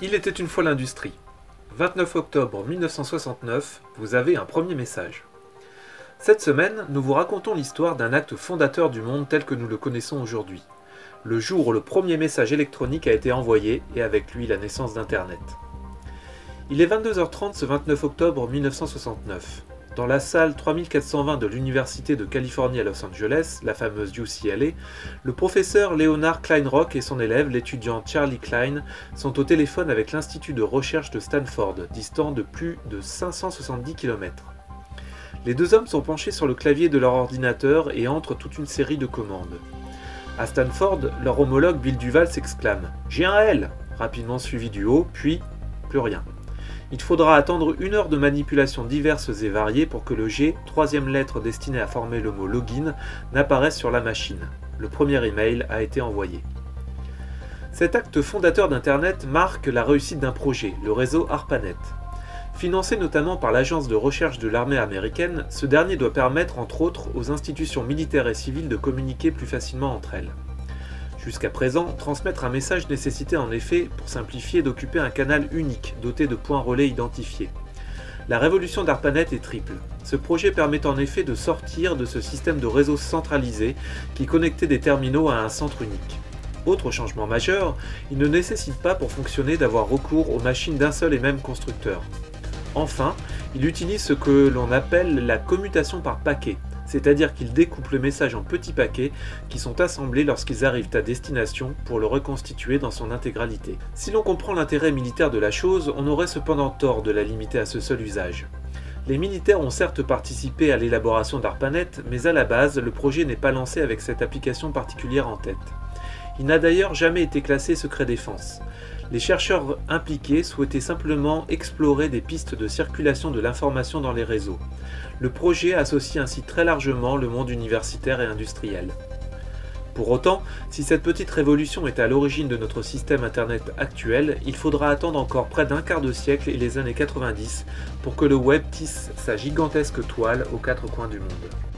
Il était une fois l'industrie. 29 octobre 1969, vous avez un premier message. Cette semaine, nous vous racontons l'histoire d'un acte fondateur du monde tel que nous le connaissons aujourd'hui. Le jour où le premier message électronique a été envoyé et avec lui la naissance d'Internet. Il est 22h30 ce 29 octobre 1969. Dans la salle 3420 de l'Université de Californie à Los Angeles, la fameuse UCLA, le professeur Leonard Kleinrock et son élève, l'étudiant Charlie Klein, sont au téléphone avec l'Institut de recherche de Stanford, distant de plus de 570 km. Les deux hommes sont penchés sur le clavier de leur ordinateur et entrent toute une série de commandes. À Stanford, leur homologue Bill Duval s'exclame J'ai un L rapidement suivi du haut, puis plus rien il faudra attendre une heure de manipulations diverses et variées pour que le G, troisième lettre destinée à former le mot login, n'apparaisse sur la machine. Le premier email a été envoyé. Cet acte fondateur d'Internet marque la réussite d'un projet, le réseau ARPANET. Financé notamment par l'agence de recherche de l'armée américaine, ce dernier doit permettre entre autres aux institutions militaires et civiles de communiquer plus facilement entre elles. Jusqu'à présent, transmettre un message nécessitait en effet, pour simplifier, d'occuper un canal unique, doté de points relais identifiés. La révolution d'ARPANET est triple. Ce projet permet en effet de sortir de ce système de réseau centralisé qui connectait des terminaux à un centre unique. Autre changement majeur, il ne nécessite pas pour fonctionner d'avoir recours aux machines d'un seul et même constructeur. Enfin, il utilise ce que l'on appelle la commutation par paquet, c'est-à-dire qu'il découpe le message en petits paquets qui sont assemblés lorsqu'ils arrivent à destination pour le reconstituer dans son intégralité. Si l'on comprend l'intérêt militaire de la chose, on aurait cependant tort de la limiter à ce seul usage. Les militaires ont certes participé à l'élaboration d'ARPANET, mais à la base, le projet n'est pas lancé avec cette application particulière en tête. Il n'a d'ailleurs jamais été classé secret défense. Les chercheurs impliqués souhaitaient simplement explorer des pistes de circulation de l'information dans les réseaux. Le projet associe ainsi très largement le monde universitaire et industriel. Pour autant, si cette petite révolution est à l'origine de notre système Internet actuel, il faudra attendre encore près d'un quart de siècle et les années 90 pour que le web tisse sa gigantesque toile aux quatre coins du monde.